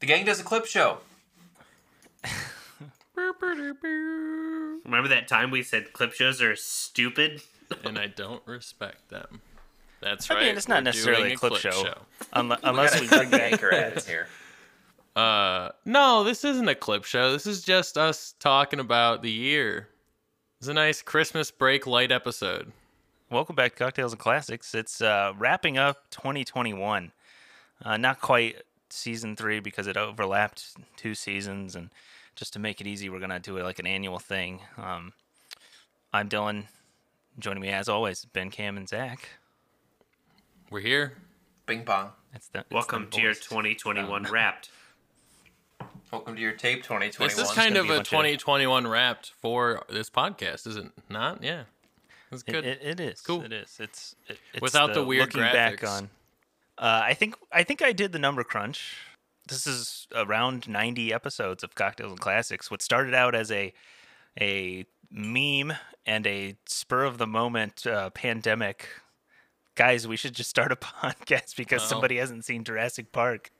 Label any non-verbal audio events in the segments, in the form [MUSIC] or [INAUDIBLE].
The gang does a clip show. [LAUGHS] Remember that time we said clip shows are stupid? [LAUGHS] and I don't respect them. That's I right. mean, it's not we're necessarily a clip, show, Unle- unless we bring the anchor [LAUGHS] ads here. Uh, no, this isn't a clip show. This is just us talking about the year. It's a nice Christmas break light episode. Welcome back to Cocktails and Classics. It's uh, wrapping up 2021. Uh, not quite season three because it overlapped two seasons, and just to make it easy, we're gonna do it like an annual thing. Um, I'm Dylan. Joining me as always, Ben, Cam, and Zach. We're here. Bing bong. That's the it's Welcome the to your voice. 2021 [LAUGHS] Wrapped. Welcome to your tape 2021. This is kind of a a bunch of- 2021 wrapped for this podcast, is it not? Yeah, it's good. It, it is. Cool. It is. It's it, it's Without the weird looking back graphics. on. Uh, I think I think I did the number crunch. This is around 90 episodes of Cocktails and Classics. What started out as a a meme and a spur of the moment uh, pandemic. Guys, we should just start a [LAUGHS] podcast because Well. somebody hasn't seen Jurassic Park.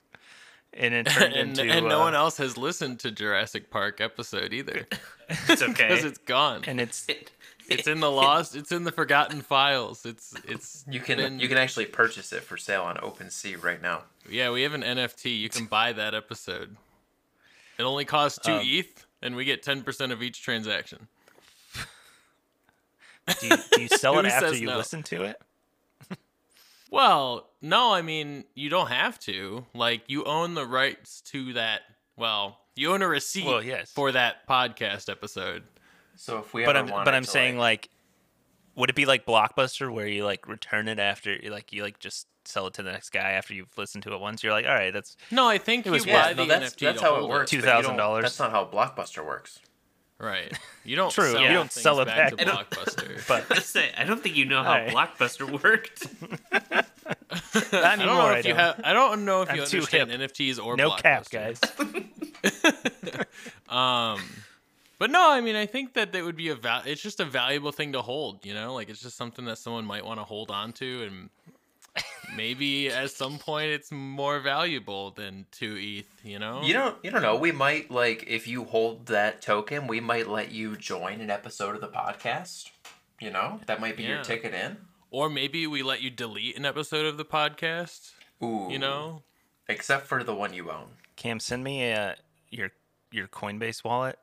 And it [LAUGHS] turned and, into and no uh, one else has listened to Jurassic Park episode either [LAUGHS] It's okay. because it's gone. and it's It's [LAUGHS] in the lost. It's in the forgotten files. It's it's. You can been- you can actually purchase it for sale on OpenSea right now. Yeah, we have an NFT. You can buy that episode. It only costs two Um, ETH, and we get ten percent of each transaction. [LAUGHS] do you, do you sell [LAUGHS] it after you no? listen to it? Well, no, I mean you don't have to. Like you own the rights to that. Well, you own a receipt Well, yes. for that podcast episode. So if we but ever I'm but I'm saying like, like, would it be like Blockbuster where you like return it after you like you like just sell it to the next guy after you've listened to it once? You're like, all right, that's No, I think was you worth- buy the no, that's NFT that's how it works. but you don't- $2,000. That's not how Blockbuster works. Right. You don't. [LAUGHS] True, Sell you don't sell it back, to Blockbuster. [LAUGHS] but [LAUGHS] I say, I don't think you know how Alright. Blockbuster worked. not I don't know I if you don't. have. I don't know if I'm you understand hip. NFTs or no cap, guys. Um, but no, I mean, I think that it would be a val- It's just a valuable thing to hold. You know, like it's just something that someone might want to hold on to, and maybe at some point it's more valuable than two ETH. You know. You don't you don't know. We might like if you hold that token, we might let you join an episode of the podcast. You know, that might be Yeah. your ticket in. Or maybe we let you delete an episode of the podcast. Ooh. You know. except for the one you own. Cam, send me uh, your your Coinbase wallet,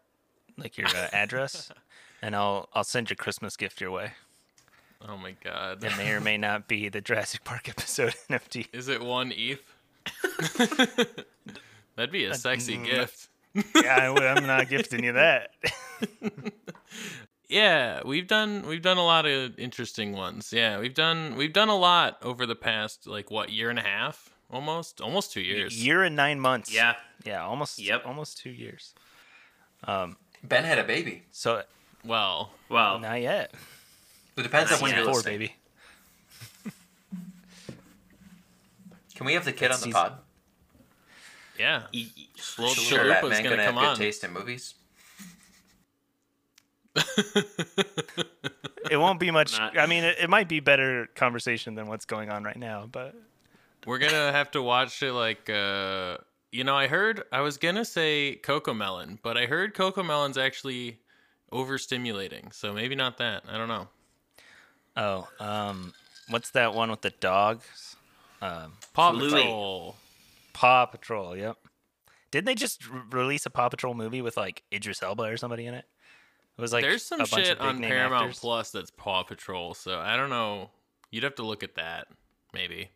like your uh, address, and I'll I'll send your Christmas gift your way. Oh my god. It may or may not be the Jurassic Park episode [LAUGHS] NFT. Is it one ETH? [LAUGHS] That'd be a sexy mm, gift. yeah, I, am not gifting you that. [LAUGHS] Yeah, we've done we've done a lot of interesting ones. Yeah, we've done we've done a lot over the past like what year and a half, almost almost two years. Year and nine months. yeah. yeah, almost. Yep. almost two years. Ben had a baby. So Well, Well, not yet. It depends on when yet. you're Four, baby. Can we have the kid on the Season- pod? yeah. e- e- Little Sure, that Chalupa's man gonna gonna have come good taste in movies. [LAUGHS] It won't be much. Not- I mean, it, it might be better conversation than what's going on right now, but We're gonna have to watch it like uh you know, I heard I was gonna say CoComelon, but I heard CoComelon's actually overstimulating, so maybe not that. I don't know. oh, um, what's that one with the dogs? Um, Paw. Patrol. Paw Patrol. Yep. Didn't they just r- release a Paw Patrol movie with like Idris Elba or somebody in it? It was like There's some a bunch shit of on Paramount actors. Plus that's Paw Patrol, so I don't know. You'd have to look at that, maybe.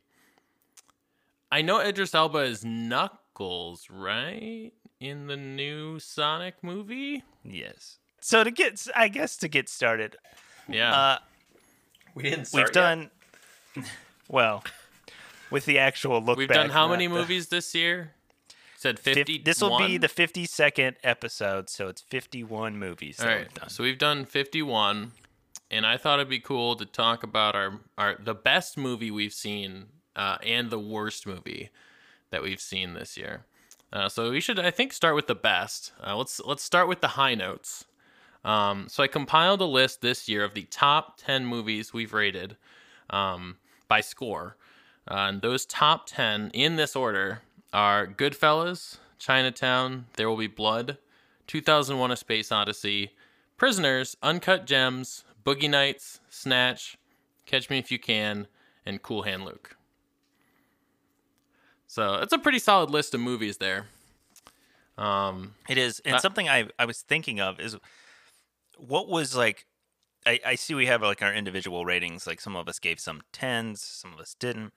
I know Idris Elba is Knuckles, right? In the new Sonic movie? Yes. So to get, I guess to get started, Yeah. uh, We didn't start we've yet. done well with the actual look. We've back, done how many the- movies this year? Said 50. This will be the 52nd episode, so it's 51 movies. All that right. we've done. So we've done 51 and I thought it'd be cool to talk about our our the best movie we've seen uh, and the worst movie that we've seen this year. Uh, so we should I think start with the best. Uh, let's let's start with the high notes. Um, so I compiled a list this year of the top 10 movies we've rated um, by score. Uh, and those top 10 in this order are Goodfellas, Chinatown, There Will Be Blood, 2001: A Space Odyssey, Prisoners, Uncut Gems, Boogie Nights, Snatch, Catch Me If You Can, and Cool Hand Luke. So it's a pretty solid list of movies there. Um, It is, and Uh, something I I was thinking of is what was like. I, I see we have like our individual ratings. Like some of us gave some tens, some of us didn't.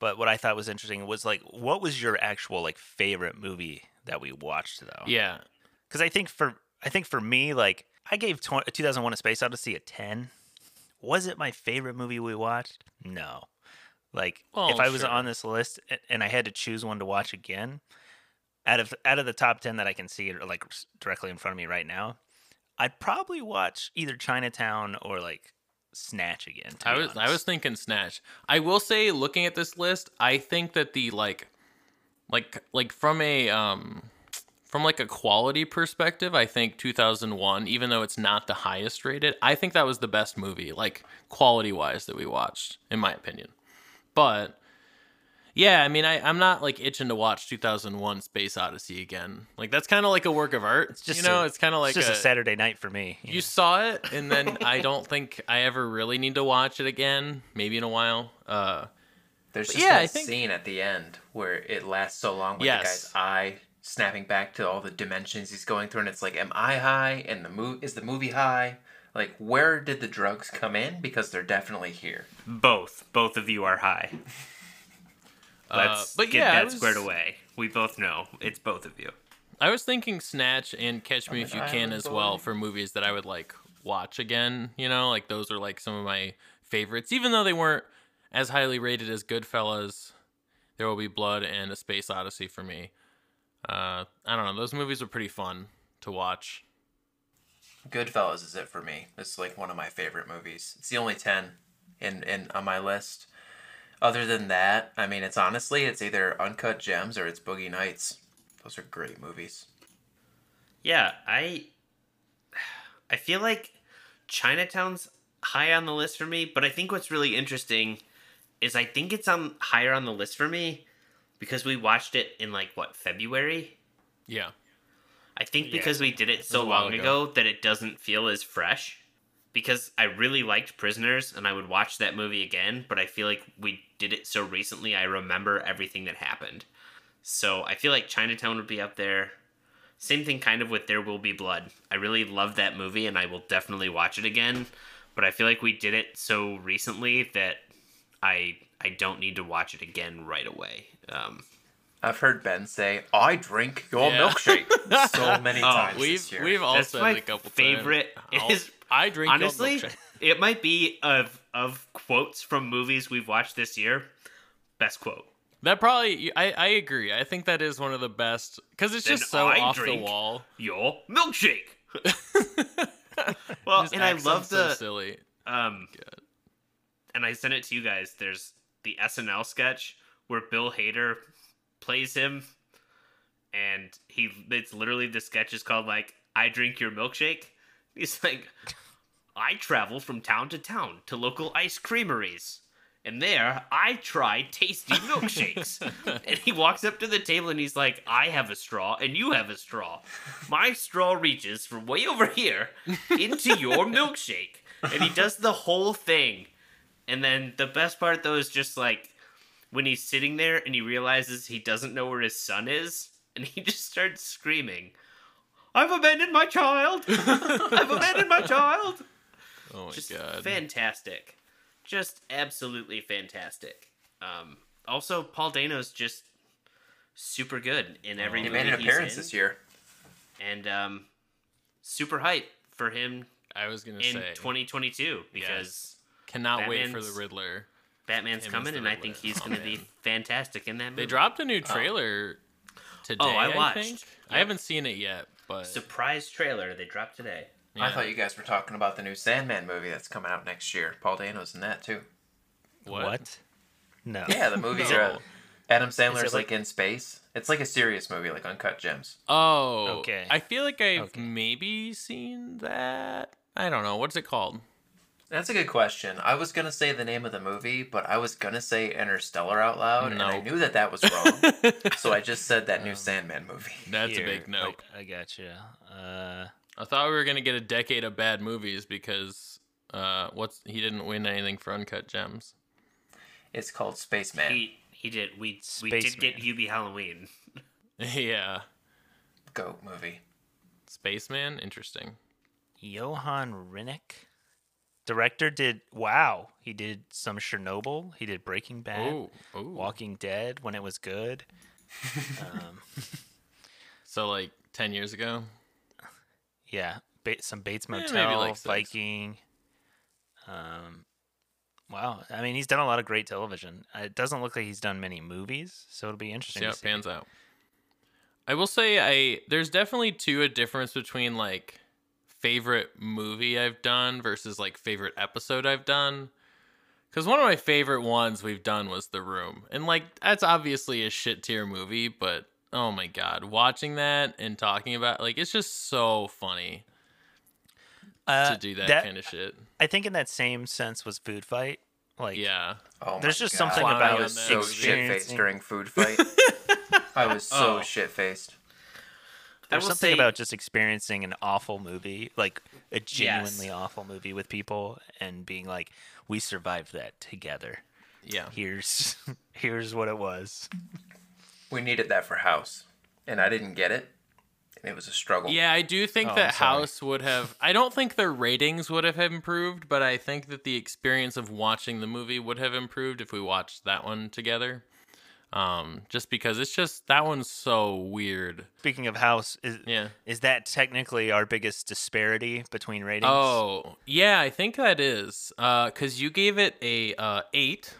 But what I thought was interesting was like, what was your actual like favorite movie that we watched though? yeah, because I think for I think for me, like I gave tw- 2001: A Space Odyssey a 10. Was it my favorite movie we watched? No. Like if I was sure. on this list and I had to choose one to watch again, out of out of the top 10 that I can see like directly in front of me right now, I'd probably watch either Chinatown or like Snatch again. I was I was thinking Snatch. I will say, looking at this list, I think that the like, like like from a um, from like a quality perspective, I think 2001, even though it's not the highest rated, I think that was the best movie, like quality wise, that we watched, in my opinion. But yeah, I mean, I I'm not like itching to watch 2001: Space Odyssey again. Like that's kind of like a work of art. It's just you know, a- it's kind of like it's just a, a Saturday night for me. you you know? saw it, and then [LAUGHS] I don't think I ever really need to watch it again. Maybe in a while. Uh, There's But just yeah, that I think- scene at the end where it lasts so long with Yes. the guy's eye snapping back to all the dimensions he's going through, and it's like, am I high? And the mo- is the movie high? Like, where did the drugs come in? Because they're definitely here. Both. Both of you are high. [LAUGHS] Uh, Let's but get yeah, that was- squared away. We both know it's both of you. I was thinking Snatch and Catch Me I'm If an You Can as boy. well for movies that I would like watch again. You know, like those are like some of my favorites, even though they weren't as highly rated as Goodfellas, There Will Be Blood, and A Space Odyssey for me. Uh, I don't know; those movies are pretty fun to watch. Goodfellas is it for me. It's like one of my favorite movies. It's the only ten in in on my list. Other than that, I mean, it's honestly it's either Uncut Gems or it's Boogie Nights. Those are great movies. Yeah, I [SIGHS] I feel like Chinatown's high on the list for me, but I think what's really interesting is I think it's on higher on the list for me because we watched it in like what, February? Yeah, I think Yeah. because we did it so long ago. ago. that it doesn't feel as fresh. Because I really liked Prisoners and I would watch that movie again, but I feel like we did it so recently I remember everything that happened. So I feel like Chinatown would be up there. Same thing kind of with There Will Be Blood. I really love that movie and I will definitely watch it again, but I feel like we did it so recently that I I don't need to watch it again right away. Um, I've heard Ben say, "I drink your Yeah. milkshake" [LAUGHS] so many Oh, times we've this year. we've all That's said my it a couple favorite times. I'll- is- I drink your honestly, milkshake. it might be of of quotes from movies we've watched this year. Best quote. That probably I, I agree. I think that is one of the best because it's Then just so I off drink the wall. Your milkshake. [LAUGHS] well, His and I accent's love so the silly. um, and I sent it to you guys. There's the SNL sketch where Bill Hader plays him, and he it's literally the sketch is called like I drink your milkshake. He's like, I travel from town to town to local ice creameries. And there, I try tasty milkshakes. [LAUGHS] and he walks up to the table and he's like, I have a straw and you have a straw. My straw reaches from way over here into your [LAUGHS] milkshake. And he does the whole thing. And then the best part, though, is just like when he's sitting there and he realizes he doesn't know where his son is. And he [LAUGHS] just starts screaming, I've abandoned my child! I've abandoned my child! [LAUGHS] Oh my just god. fantastic. Just absolutely fantastic. Um, also, Paul Dano's just super good in every he made an appearance in, this year. and um, super hype for him I was gonna in say 2022 because cannot wait for the Riddler. Batman's Him coming, and I think he's Oh, going to be fantastic in that movie. They dropped a new oh. trailer today. Oh, I I, watched. think. I Yep. haven't seen it yet, but surprise trailer they dropped today. I thought you guys were talking about the new Sandman movie that's coming out next year. Paul Dano's in that too. what? No. Yeah, the movies No. are. Adam Sandler's like, like- in space. It's like a serious movie, like Uncut Gems. Oh, Okay. I feel like I've Okay. maybe seen that. I don't know. What's it called? That's a good question. I was gonna say the name of the movie, but I was gonna say Interstellar out loud, and I Nope. knew that that was wrong. so I just said that new [LAUGHS] Um, Sandman movie. [LAUGHS] That's Here, a big nope. I, I got you. Uh, I thought we were gonna get a decade of bad movies because uh, what's he didn't win anything for Uncut Gems. It's called Spaceman. He he did. We we did Spaceman. get Hubie Halloween. [LAUGHS] yeah, Goat movie. Spaceman, interesting. Johan Renck, director, did wow. He did some Chernobyl. He did Breaking Bad, Oh, oh. Walking Dead when it was good. um, [LAUGHS] So like ten years ago. yeah, some Bates Eh, maybe Motel, like. Viking. Um, wow. I mean, he's done a lot of great television. Uh, It doesn't look like he's done many movies, so it'll be interesting. See how it pans out. I will say I there's definitely too a difference between like favorite movie I've done versus like favorite episode I've done. Cause one of my favorite ones we've done was The Room. And like that's obviously a shit tier movie, but oh my god, watching that and talking about like it's just so funny Uh, to do that, kind of shit. I think in that same sense was Food Fight. Like, Yeah. Oh There's just God. something Clowning about on I was so shit faced during food [LAUGHS] fight. I was so Oh. shit faced. There's something say- about just experiencing an awful movie, like a genuinely awful movie with people, and being like, "We survived that together. Yeah. Here's [LAUGHS] here's what it was." We needed that for House, and I didn't get it, and it was a struggle. Yeah, I do think Oh, that. House would have. I don't think their ratings would have improved, but I think that the experience of watching the movie would have improved if we watched that one together. Um, just because it's just that one's so weird. Speaking of House, is Yeah. is that technically our biggest disparity between ratings? Oh, yeah, I think that is. Uh, cause you gave it a uh eight,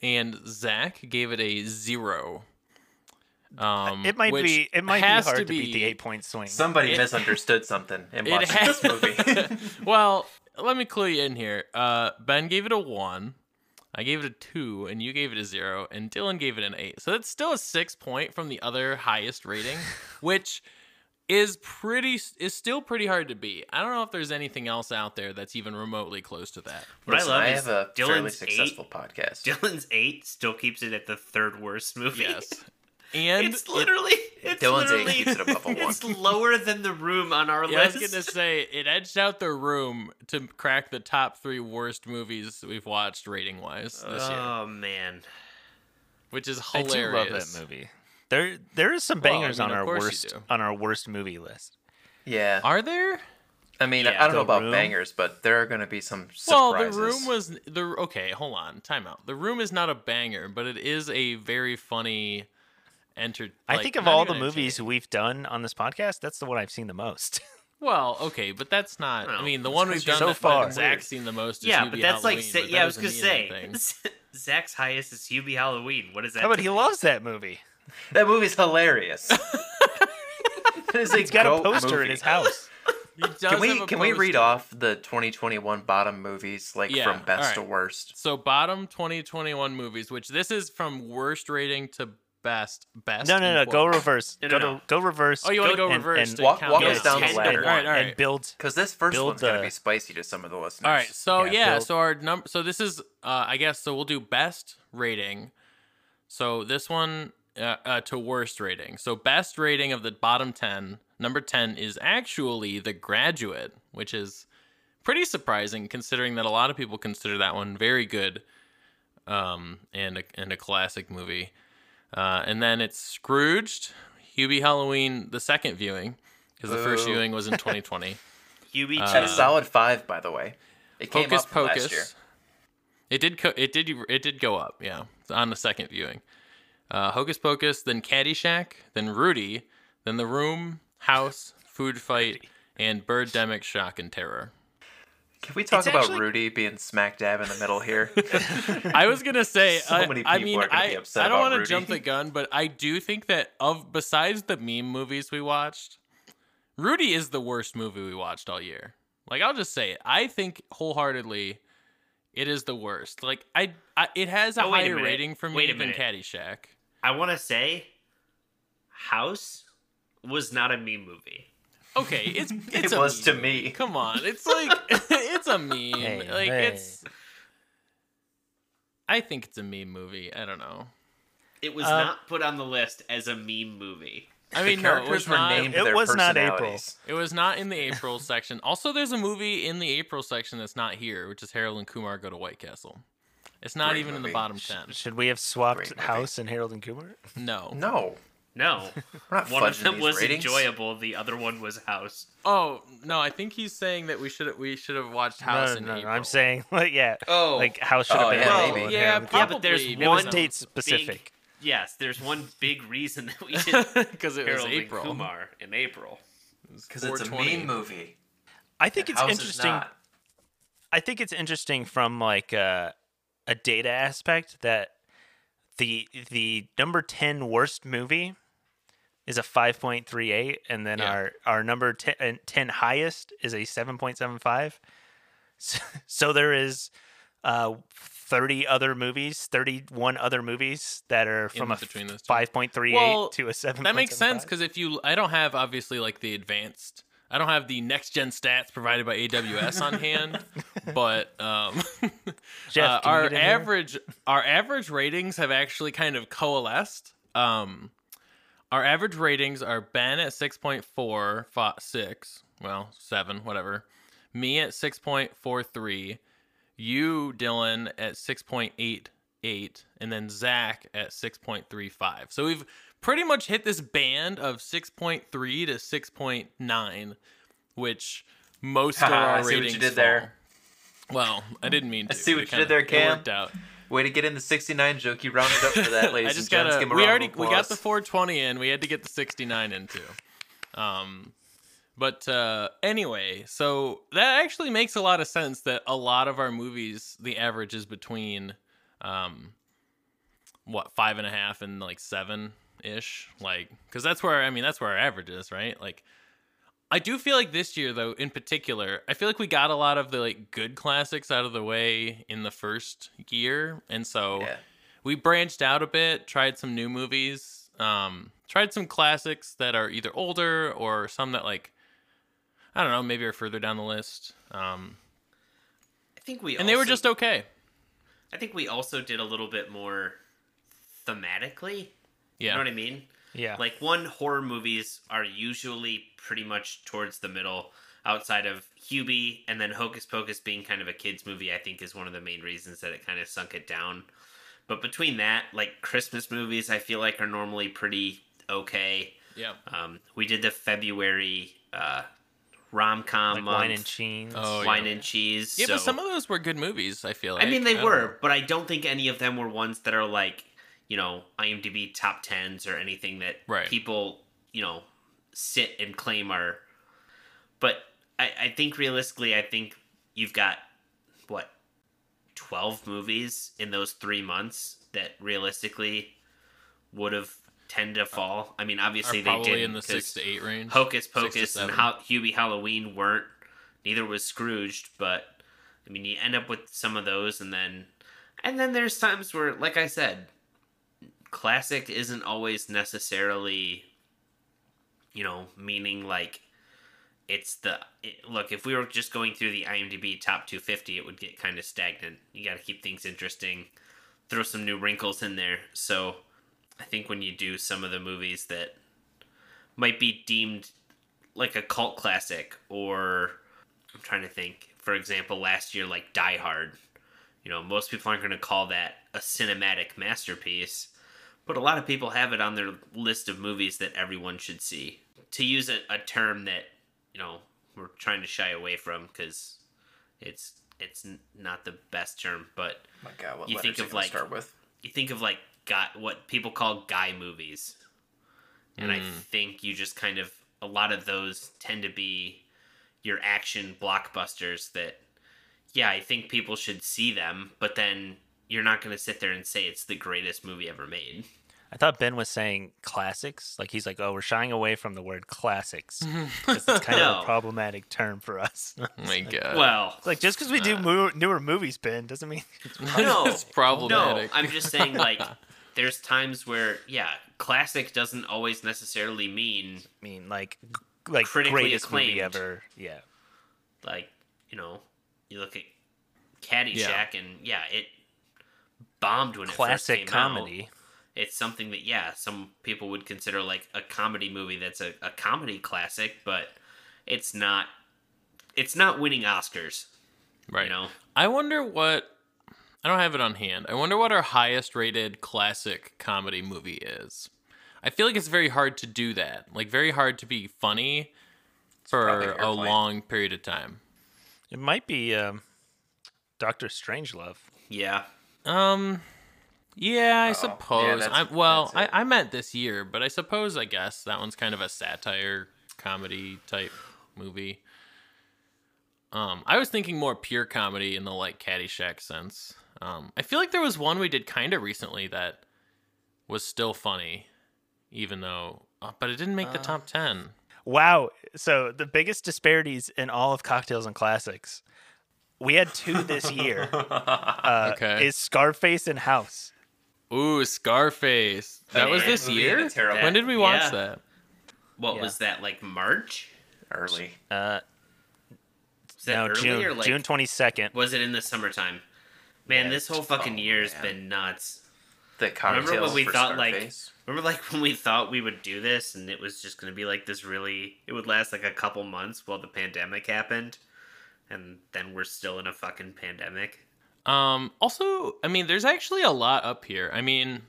and Zach gave it a zero. Um, it might be it might be hard to, beat the eight point swing. Somebody It- misunderstood something [LAUGHS] in It watching has this movie. [LAUGHS] well, let me clue you in here. Uh, ben gave it a one. I gave it a two, and you gave it a zero, and Dylan gave it an eight. So that's still a six point from the other highest rating, [LAUGHS] which is pretty is still pretty hard to beat. I don't know if there's anything else out there that's even remotely close to that. What Listen, I love I is have a fairly Dylan's successful eight. podcast. Dylan's eight still keeps it at the third worst movie. Yes, [LAUGHS] and it's it- literally it's Dylan's literally it above a one. [LAUGHS] it's lower than the room on our yeah, I was gonna say it edged out the room to crack the top three worst movies we've watched rating wise this year, oh man, which is hilarious. I do hilarious. love that movie. There there is some Well, I bangers mean, on our worst on our worst movie list. Yeah, Are there? I mean, Yeah, I don't know about Room. bangers, but there are going to be some Well, the room was the okay. Hold on, time out. The room is not a banger, but it is a very funny. Enter. I think of all the movies we've done on this podcast, that's the one I've seen the most. [LAUGHS] Well, okay, but that's not. I Well, mean, the one we've done so that far. Zach's seen the most. Is yeah, Hubie but that's like Halloween, say, but yeah. that I was gonna say. [LAUGHS] Zach's highest is Hubie Halloween. What is that? How about he loves that movie? That movie's hilarious. [LAUGHS] it is a He's got a poster movie. in his house. Can we can we read off the 2021 bottom movies like Yeah, from best alright. to worst? So bottom 2021 movies, which this is from worst rating to best. Best. No, no, in no. Go reverse. No, go no, no. to go reverse. Oh, you want to go and- reverse? and to walk- walk us down the ladder. All right, all right. and build. Because this first Build one's gonna be spicy to some of the listeners. All right, so Yeah, yeah, so our number, so this is, uh, I guess, so we'll do best rating. So this one uh, uh, to worst rating. So best rating of the bottom ten, number ten is actually The Graduate, which is pretty surprising considering that a lot of people consider that one very good, um, and a, and a classic movie. Uh, and then it's Scrooged, Hubie Halloween, the second viewing, because the first Boo. viewing was in [LAUGHS] 2020. Hubie Uh, At a solid five, by the way. It came Hocus up from last year. It did. Co- it did. It did go up. Yeah, on the second viewing. Uh, Hocus Pocus, then Caddyshack, then Rudy, then The Room, House, Food Fight, and Birdemic Shock and Terror. Can we talk It's about actually- Rudy being smack dab in the middle here? [LAUGHS] I was gonna say. [LAUGHS] So I, many I people mean, are gonna I, be upset I don't want to jump the [LAUGHS] gun, but I do think that of besides the meme movies we watched, Rudy is the worst movie we watched all year. Like I'll just say it. I think wholeheartedly, it is the worst. Like I, I it has a Oh, wait a higher rating for me Wait a than minute. Caddyshack. I want to say, House was not a meme movie. Okay, it's it's It a was to me. Come on, it's like it's a meme. Hey, like hey. it's. I think it's a meme movie. I don't know. It was Uh, not put on the list as a meme movie. I mean, no, it characters was were not. named It was not April. It was not in the [LAUGHS] April section. Also, there's a movie in the April section that's not here, which is Harold and Kumar Go to White Castle. It's not Great even in the bottom ten. Should we have swapped House and Harold and Kumar? No. No, No, [LAUGHS] we're not one of them was ratings. enjoyable. The other one was House. Oh no, I think he's saying that we should we should have watched House no, in no, no, April. I'm saying, [LAUGHS] like, yeah, Oh, like House should have Oh, been. yeah, April maybe. and Yeah, Harold and yeah, but there's Probably. One date big- specific. yes, there's one [LAUGHS] big reason that we did because it was April. Kumar in April. because it's a 420. meme movie. I think it's House interesting. I think it's interesting from like a, a data aspect that the the number 10 worst movie is a 5.38 and then Yeah. our our number 10, uh, 10 highest is a 7.75 [LAUGHS] so, so there is uh 30 other movies 31 other movies that are from a between those two. 5.38 Well, to a 7 That makes sense because if you, I don't have obviously like the advanced. I don't have the next gen stats provided by AWS on hand, [LAUGHS] but um, [LAUGHS] Jeff, uh, our get in here? average our average ratings have actually kind of coalesced. Um, our average ratings are Ben at six point four six, well seven, whatever. Me at six point four three, you Dylan at six point eight eight, and then Zach at six point three five. So we've pretty much hit this band of six point three to six point nine, which most of [LAUGHS] our I see what you ratings did there. Well, I didn't mean to. I see what you did kinda- there, it Cam. worked out. Way to get in the 69 joke. You rounded up for that, [LAUGHS] ladies I just and gotta. We already we got the 420 in. We had to get the 69 in too. Um, but uh, anyway, so that actually makes a lot of sense. That a lot of our movies, the average is between, um, what five and a half and like seven ish. Like, because that's where I mean that's where our average is, right? Like. I do feel like this year, though, in particular, I feel like we got a lot of the like good classics out of the way in the first year, and so Yeah. we branched out a bit, tried some new movies, um, tried some classics that are either older or some that like I don't know, maybe are further down the list. Um, I think we and they were just okay. I think we also did a little bit more thematically. Yeah. You know what I mean? Yeah Like one horror movies are usually pretty much towards the middle, outside of Hubie, and then Hocus Pocus being kind of a kids movie. I think is one of the main reasons that it kind of sunk it down. But between that, like Christmas movies, I feel like are normally pretty okay. yeah. Um, we did the February uh, rom com like wine and cheese Oh, yeah. wine and cheese. Yeah, but some of those were good movies, I feel like. I mean, they don't were, know. but I don't think any of them were ones that are like, you know, IMDb top tens or anything that Right. people, you know, sit and claim are. But I, I think realistically, I think you've got what twelve movies in those three months that realistically would have tend to fall. I mean, obviously they probably did in the six to eight range. Hocus Pocus and. Ho- Hubie Halloween weren't. Neither was Scrooged, but I mean, you end up with some of those, and then and then there's times where, like I said, classic isn't always necessarily, you know, meaning like it's the it, look. If we were just going through the IMDb top 250, it would get kind of stagnant. You got to keep things interesting, throw some new wrinkles in there. So, I think when you do some of the movies that might be deemed like a cult classic or I'm trying to think. For example, last year like Die Hard. You know, most people aren't going to call that a cinematic masterpiece, but a lot of people have it on their list of movies that everyone should see. To use a, a term that, you know, we're trying to shy away from cuz it's it's not the best term, but my God, what You think of, like- start with? you think of like guy what people call guy movies and i Mm. think you just kind of a lot of those tend to be your action blockbusters that yeah i think people should see them but then you're not going to sit there and say it's the greatest movie ever made I thought Ben was saying classics. Like he's like, oh, we're shying away from the word classics. [LAUGHS] 'cause it's kind of a problematic term for us. [LAUGHS] Oh my god. well It's like just because we do Uh. mo- newer movies, Ben, doesn't mean [LAUGHS] no it's problematic. no i'm just saying like there's times where yeah classic doesn't always necessarily mean I mean like like critically greatest movie ever. Yeah. Like, you know, you look at Caddyshack Yeah. and yeah, it bombed when it Classic first came out. comedy. It's something that yeah, some people would consider like a comedy movie that's a, a comedy classic, but it's not it's not winning Oscars. Right. You know? I wonder what. I don't have it on hand. I wonder what our highest rated classic comedy movie is. I feel like it's very hard to do that. Like, very hard to be funny probably for a Airplane. long period of time. It might be um, Doctor Strangelove. Yeah. Um, yeah, I Oh, yeah, suppose. I, well, I, it. I meant this year, but I suppose I guess that one's kind of a satire comedy type movie. Um, I was thinking more pure comedy in the like Caddyshack sense. Um, I feel like there was one we did kind of recently that was still funny, even though, uh, but it didn't make the top ten. Wow. So the biggest disparities in all of cocktails and classics. We had two this year. [LAUGHS] Uh, Okay. Is Scarface and House. Ooh, Scarface. That was Man, this year. terrible- When did we watch Yeah. that? What Yeah. was that like March? Early. Uh, no, early June like June twenty second. was it in the summertime? Man, Yeah, this whole fucking oh, year's man. been nuts. The cocktails Remember when we for thought like Scarface? remember like [LAUGHS] when we thought we would do this and it was just gonna be like this really it would last like a couple months while the pandemic happened and then we're still in a fucking pandemic. Um, also, I mean, there's actually a lot up here. I mean,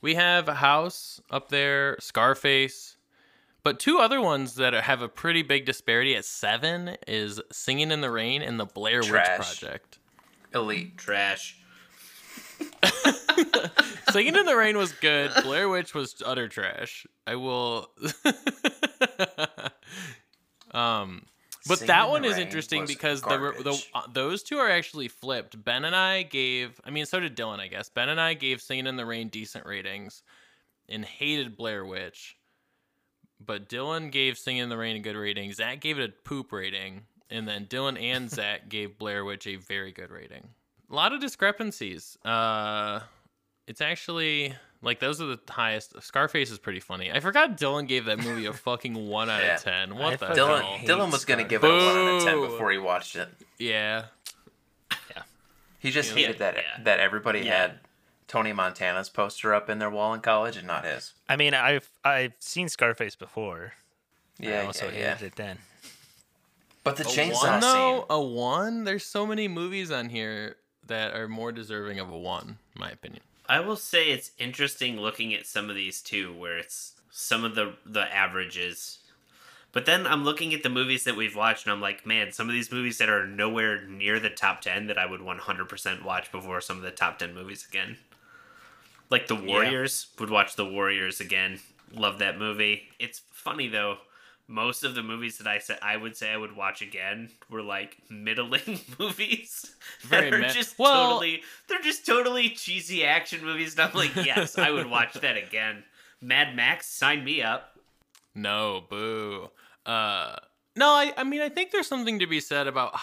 we have a house up there, Scarface, but two other ones that have a pretty big disparity at seven is Singing in the Rain and the Blair Witch Trash. Project. Elite. Trash. [LAUGHS] Singing in the Rain was good. Blair Witch was utter trash. I will. [LAUGHS] um, but that one is interesting because the, the uh, those two are actually flipped. Ben and I gave. I mean, so did Dylan. I guess Ben and I gave Singing in the Rain decent ratings, and hated Blair Witch. But Dylan gave Singing in the Rain a good rating. Zach gave it a poop rating, and then Dylan and [LAUGHS] Zach gave Blair Witch a very good rating. A lot of discrepancies. Uh, it's actually like those are the highest. Scarface is pretty funny. I forgot Dylan gave that movie a fucking [LAUGHS] one out Yeah. of ten. I What the fucking Dylan, hell? Dylan was gonna give it a one out of ten before he watched it. Yeah, yeah. He just Yeah. hated that Yeah. that everybody Yeah. had Tony Montana's poster up in their wall in college and not his. I mean, I've I've seen Scarface before. I Yeah, also yeah, hated yeah. it then. But the a chainsaw one though. scene. A one. There's so many movies on here that are more deserving of a one, in my opinion. I will say it's interesting looking at some of these too, where it's some of the the averages. But then I'm looking at the movies that we've watched, and I'm like, man, some of these movies that are nowhere near the top ten that I would 100% watch before some of the top ten movies again. Like the Warriors, would watch the Warriors again. Love that movie. It's funny though. Most of the movies that I said I would say I would watch again were like middling [LAUGHS] movies. Very that are just Well- totally they're just totally cheesy action movies. And I'm like, yes, I would watch that again. Mad Max, sign me up. No, boo. Uh, no, I, I mean, I think there's something to be said about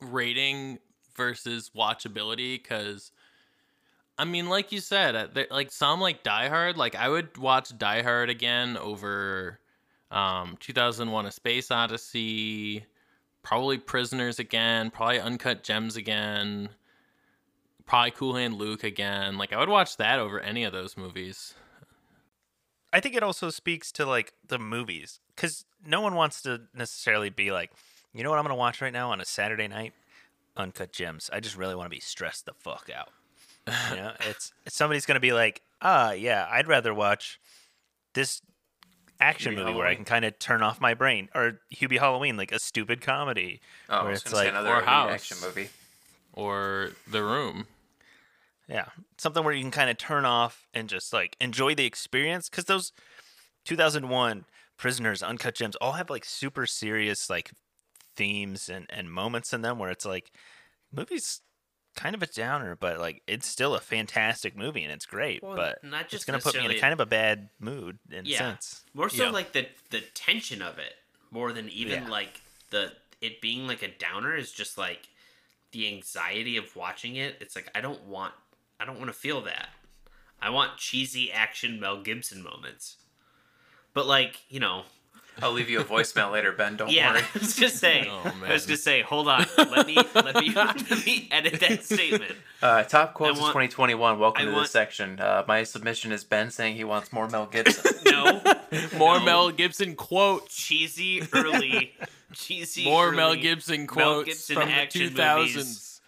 rating versus watchability because, I mean, like you said, uh, like some like Die Hard, like I would watch Die Hard again over um, 2001: A Space Odyssey, probably Prisoners again, probably Uncut Gems again, probably Cool Hand Luke again. Like I would watch that over any of those movies. I think it also speaks to like the movies because no one wants to necessarily be like, you know what I'm gonna watch right now on a Saturday night, Uncut Gems. I just really want to be stressed the fuck out. You know, [LAUGHS] it's somebody's gonna be like, ah, yeah, I'd rather watch this action Hubie movie where I can kind of turn off my brain, or Hubie Halloween, like a stupid comedy Oh, I where was it's gonna say like, another or elite House. action movie. Or The Room. Yeah, something where you can kind of turn off and just like enjoy the experience because those 2001 Prisoners, Uncut Gems all have like super serious like themes and and moments in them where it's like movies kind of a downer, but like it's still a fantastic movie and it's great, Well, but not it's just gonna put me in a kind of a bad mood in a Yeah. sense. More so Yeah. like the the tension of it, more than even Yeah. like the it being like a downer is just like the anxiety of watching it. It's like I don't want I don't want to feel that. I want cheesy action Mel Gibson moments. But like, you know, I'll leave you a voicemail later, Ben. Don't Yeah, worry. [LAUGHS] I was just saying. Oh, I was just say, hold on. Let me let me [LAUGHS] let me edit that statement. Uh, top quotes want- of 2021. Welcome I to want- this section. Uh, my submission is Ben saying he wants more Mel Gibson. [LAUGHS] No, More No. Mel Gibson quotes. cheesy early, cheesy. More early Mel Gibson Mel quotes Gibson from the action 2000s.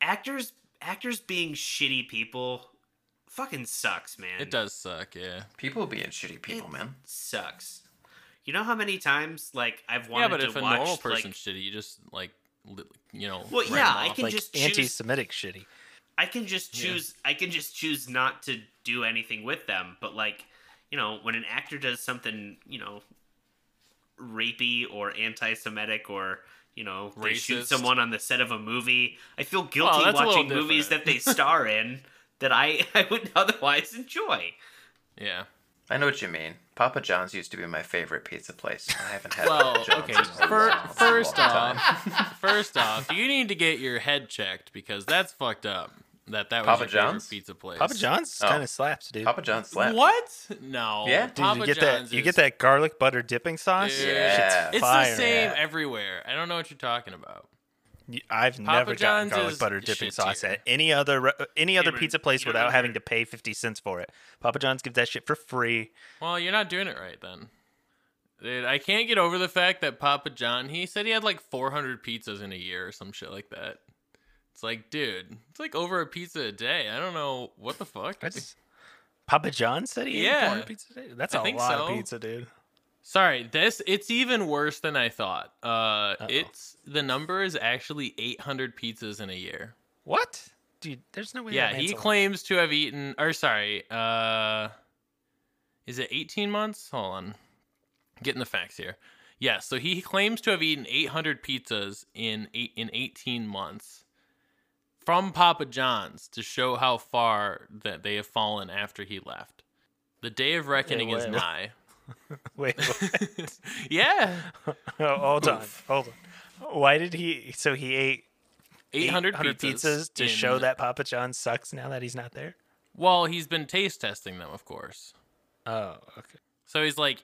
actors actors being shitty people fucking sucks, man. It does suck, yeah. People being shitty people, man. sucks. You know how many times like I've wanted Yeah, but to if a watch normal like shitty, you just like, you know. Well, yeah, them I can like just choose- anti-Semitic shitty. I can just Yeah. choose I can just choose not to do anything with them, but like, you know, when an actor does something, you know, rapey or anti-Semitic or you know, they shoot someone on the set of a movie. I feel guilty that's a little watching movies that they star in [LAUGHS] that I [LAUGHS] I would otherwise enjoy. Yeah. I know what you mean. Papa John's used to be my favorite pizza place. I haven't had Well, Papa John's okay. in a fir- long, first long off, time. [LAUGHS] first off, you need to get your head checked because that's fucked up. That that was Papa your favorite John's? pizza place. Papa John's Oh. kind of slaps, dude. Papa John's slap. What? No. Yeah? Dude, Papa you get John's that you is- get that garlic butter dipping sauce. Dude, Yeah. Shit's It's fire. the same Yeah. everywhere. I don't know what you're talking about. I've Papa never gotten garlic butter dipping sauce tier. at any other uh, any other Cameron, pizza place without having to pay fifty cents for it. Papa John's gives that shit for free. Well, you're not doing it right then. Dude, I can't get over the fact that Papa John, he said he had like 400 pizzas in a year or some shit like that. It's like, dude, it's like over a pizza a day. I don't know what the fuck. That's Papa John said he ate Yeah. 400 pizza a day. That's I a lot so. of pizza, dude. Sorry, this it's even worse than I thought. Uh Uh-oh. it's the number is actually 800 pizzas in a year. What? Dude, there's no way. yeah, he claims to have eaten or sorry, uh is it 18 months? Hold on. Getting the facts here. Yeah, so he claims to have eaten 800 pizzas in eight, in 18 months from Papa John's to show how far that they have fallen after he left. The day of reckoning is nigh. [LAUGHS] Wait, what? [LAUGHS] yeah, oh, hold on, hold on. Why did he? So he ate 800, 800 pizzas, pizzas to show that Papa John sucks now that he's not there. Well, he's been taste testing them, of course. Oh, okay. So he's like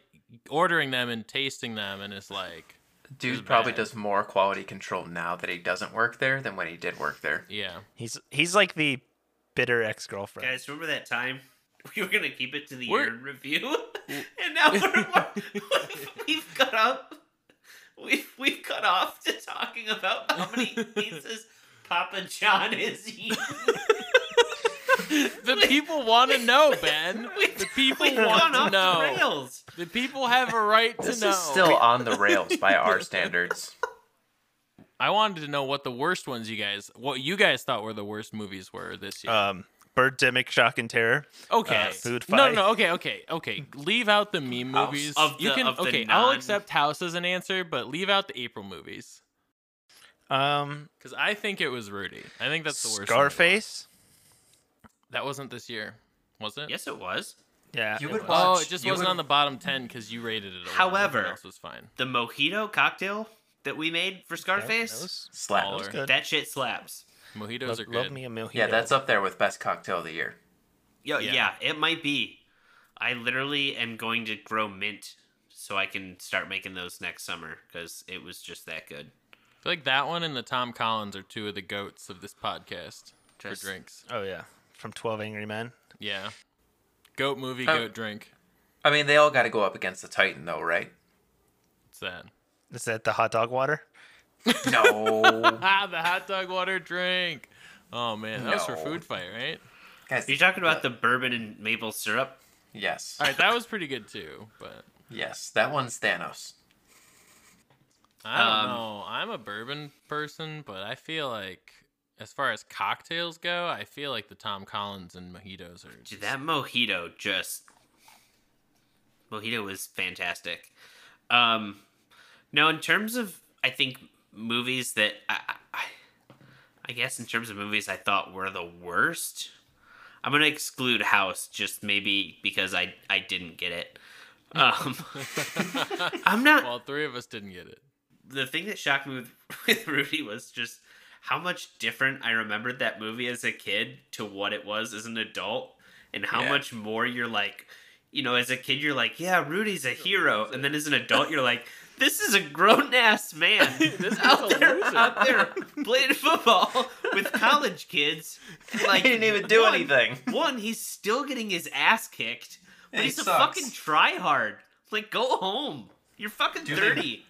ordering them and tasting them, and it's like, It's Dude probably bad. does more quality control now that he doesn't work there than when he did work there. yeah. He's he's like the bitter ex girlfriend. Guys, remember that time [LAUGHS] we were gonna keep it to the We're- year review, [LAUGHS] and now we're, we're [LAUGHS] we've cut up. We've we've cut off to talking about how many pizzas Papa John is eating. [LAUGHS] The people want to know, Ben. The people want to off the know. rails. The people have a right to This know. This is still on the rails by our standards. I wanted to know what the worst ones you guys, what you guys thought were the worst movies were this year. Um, Birdemic, Shock and Terror. okay. uh, Food no, no, no. Okay, okay, okay. Leave out the meme House. movies. Of you the- can. of the okay, I'll accept House as an answer, but leave out the April movies Um, because I think it was Rudy. I think that's the worst. one. Scarface. That wasn't this year, was it? Yes, it was. Yeah. You it would was. watch- Oh, it just wasn't would- on the bottom ten because you rated it. a. However- Everything else was fine. The mojito cocktail that we made for Scarface. That was, that was good. That shit slaps. Mojitos love, are good. love me a mojito. Yeah, that's up there with best cocktail of the year. Yo, Yeah. yeah. it might be. I literally am going to grow mint so I can start making those next summer because it was just that good. I feel like that one and the Tom Collins are two of the goats of this podcast Just- for drinks. Oh yeah, from Twelve Angry Men. Yeah. Goat movie, Uh, goat drink. I mean, they all got to go up against the Titan, though, right? What's that? Is that the hot dog water? No, [LAUGHS] the hot dog water drink. Oh man, that was for No. food fight, right? guys. Are you talking about the bourbon and maple syrup? Yes, All right, that was pretty good too. But yes, that one's Thanos. I don't Um, know. I'm a bourbon person, but I feel like as far as cocktails go, I feel like the Tom Collins and mojitos are. Dude, Just, that mojito just mojito was fantastic. Um, no, in terms of I think movies that I, I, I guess in terms of movies I thought were the worst. I'm gonna exclude House just maybe because I I didn't get it. Um, [LAUGHS] I'm not well, three of us didn't get it. the thing that shocked me with, [LAUGHS] with Rudy was just how much different I remembered that movie as a kid to what it was as an adult, and how Yeah. much more you're like you know, as a kid, you're like, yeah, Rudy's a hero, and then as an adult, you're like, this is a grown ass man [LAUGHS] This out a there, loser. out there playing football with college kids. And, Like he didn't even do one- anything. One, he's still getting his ass kicked, but He he's a sucks. fucking tryhard. Like, go home. You're fucking Dude, thirty.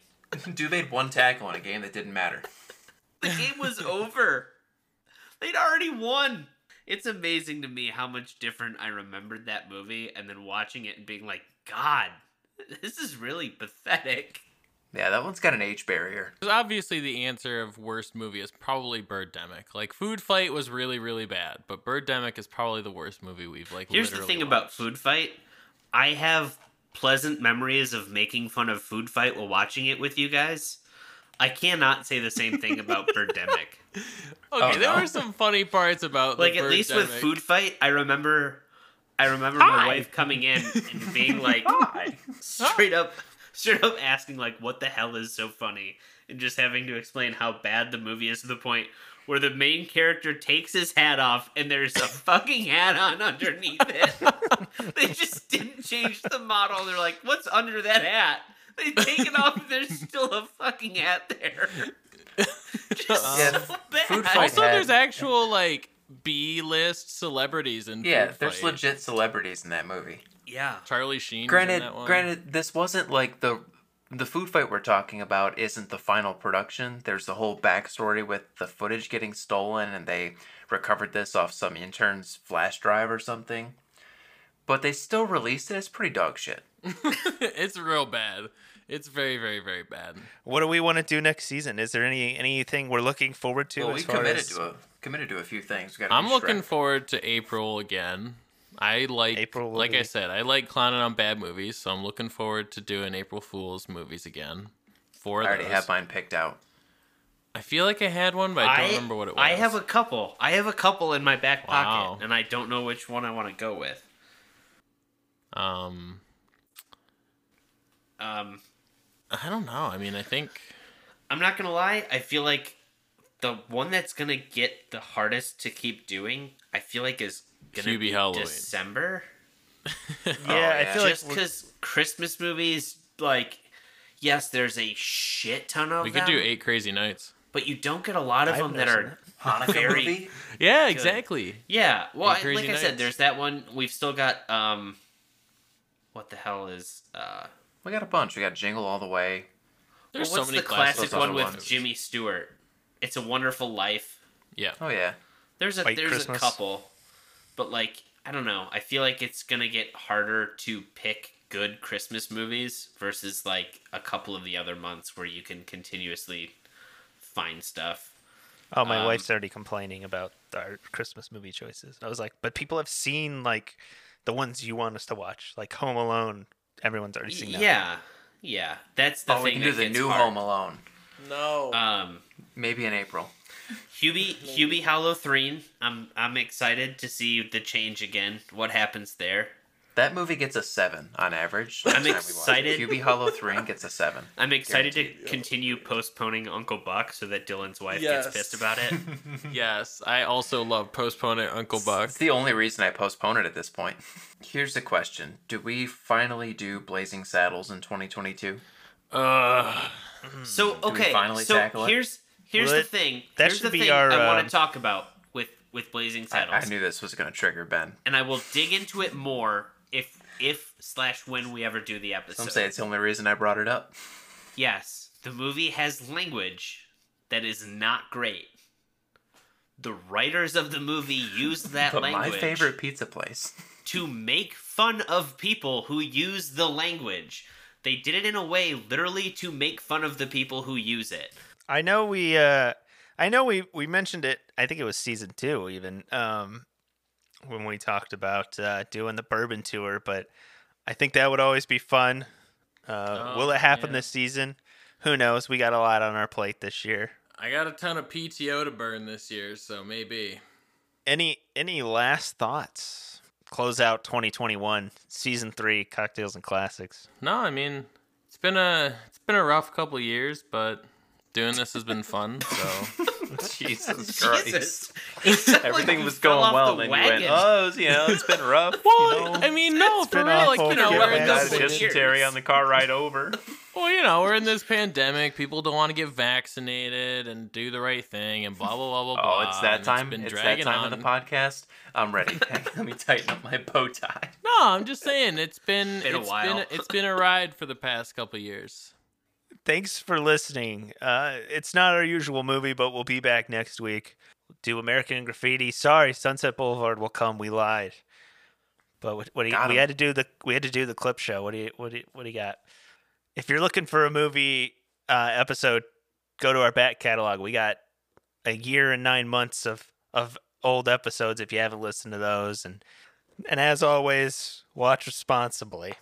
Dude made one tackle in a game that didn't matter. The game was [LAUGHS] over. They'd already won. It's amazing to me how much different I remembered that movie and then watching it and being like, God, this is really pathetic. Yeah, that one's got an age barrier. 'Cause Obviously, the answer of worst movie is probably Birdemic. Like, Food Fight was really, really bad, but Birdemic is probably the worst movie we've like. Here's the literally thing about. Food Fight. I have pleasant memories of making fun of Food Fight while watching it with you guys. I cannot say the same thing about [LAUGHS] Birdemic. Okay, Oh, there no. were some funny parts about like the at least with Food Fight, I remember I remember my wife coming in and being [LAUGHS] like straight up straight up asking like what the hell is so funny and just having to explain how bad the movie is to the point where the main character takes his hat off and there's a [LAUGHS] fucking hat on underneath it. [LAUGHS] they just didn't change the model. They're like, what's under that hat? They take it off and there's still a fucking hat there. [LAUGHS] Just uh, Yeah, so bad. Also, had- there's actual like B list celebrities in. Yeah, Food there's Fight. legit celebrities in that movie. Yeah. Charlie Sheen. Granted, in that one. granted, this wasn't like the the food fight we're talking about isn't the final production. There's the whole backstory with the footage getting stolen, and they recovered this off some intern's flash drive or something. But they still released it as pretty dog shit. [LAUGHS] it's real bad. It's very, very, very bad. What do we want to do next season? Is there any anything we're looking forward to? well, as we far committed as to a committed to a few things. We I'm looking Shrek. forward to April again. I like April will like I said, I like clowning on bad movies, so I'm looking forward to doing April Fools movies again. Four I already those. have mine picked out. I feel like I had one, but I don't remember what it was. I have a couple. I have a couple in my back pocket, and I don't know which one I want to go with. um Um, I don't know. I mean, I think I'm not gonna lie. I feel like the one that's gonna get the hardest to keep doing, I feel like is gonna Hubie be Halloween. December. [LAUGHS] yeah, I yeah. feel like Just we're- because Christmas movies, like, yes, there's a shit ton of them. we them, could do Eight Crazy Nights. but you don't get a lot of I've them that never are Hanukkah very movie? Yeah, exactly. Yeah, well, I- Crazy like I said, there's that one. We've still got um, what the hell is uh? We got a bunch. We got Jingle All the Way. There's what's so many the classic Those one other with ones. Jimmy Stewart? It's a Wonderful Life. Yeah. Oh yeah. There's a White there's Christmas. a couple, but like I don't know. I feel like it's gonna get harder to pick good Christmas movies versus like a couple of the other months where you can continuously find stuff. Oh, my Um, wife's already complaining about our Christmas movie choices. I was like, but people have seen like the ones you want us to watch, like Home Alone. Everyone's already seen that. Yeah, yeah. That's the oh, we thing. can do that the new hard. Home Alone. No. Um, Maybe in April. Hubie [LAUGHS] Hubie Halloween. I'm I'm excited to see the change again. What happens there? That movie gets a seven on average. I'm Next time we watch it. excited. Hubie Halloween gets a seven. I'm excited to continue postponing Uncle Buck so that Dylan's wife Yes. gets pissed about it. [LAUGHS] yes, I also love postponing Uncle Buck. It's the only reason I postpone it at this point. [LAUGHS] Here's the question: Do we finally do Blazing Saddles in 2022? Uh, So we okay, finally so tackle it? here's here's the it- thing. that here's should the be thing our, I want um, to talk about with with Blazing I, Saddles, I knew this was going to trigger Ben. and I will dig into it more if if slash when we ever do the episode. Some say it's the only reason I brought it up. Yes, the movie has language that is not great. The writers of the movie used that But language my favorite pizza place. [LAUGHS] to make fun of people who use the language. They did it in a way literally to make fun of the people who use it. I know we uh I know we we mentioned it I think it was season 2 even um when we talked about uh doing the bourbon tour but I think that would always be fun. Uh Oh, will it happen yeah. this season? Who knows? We got a lot on our plate this year. I got a ton of PTO to burn this year, so maybe. Any any last thoughts? Close out 2021 season 3 cocktails and classics. No, I mean it's been a it's been a rough couple years, but Doing this has been fun. So [LAUGHS] Jesus Christ. Jesus. You like Everything was going well, the and then you went, oh, you know, it's been rough. well, you know. I mean, no, for been real. Like you know, we're in this. a to dysentery on the car ride over. Well, you know, we're in this pandemic. People don't want to get vaccinated and do the right thing, and blah blah blah blah blah. Oh, it's that and time. been It's, that dragging time on. of the podcast. I'm ready. [LAUGHS] Let me tighten up my bow tie. No, I'm just saying it's been Been a while. been it's been a ride for the past couple years. Thanks for listening. Uh, it's not our usual movie, but we'll be back next week. Do American Graffiti. Sorry, Sunset Boulevard will come. We lied. But what, what do you, we had to do the we had to do the clip show. What do you what do you, what do you got? If you're looking for a movie uh, episode, go to our back catalog. We got a year and nine months of of old episodes. If you haven't listened to those, and and as always, watch responsibly.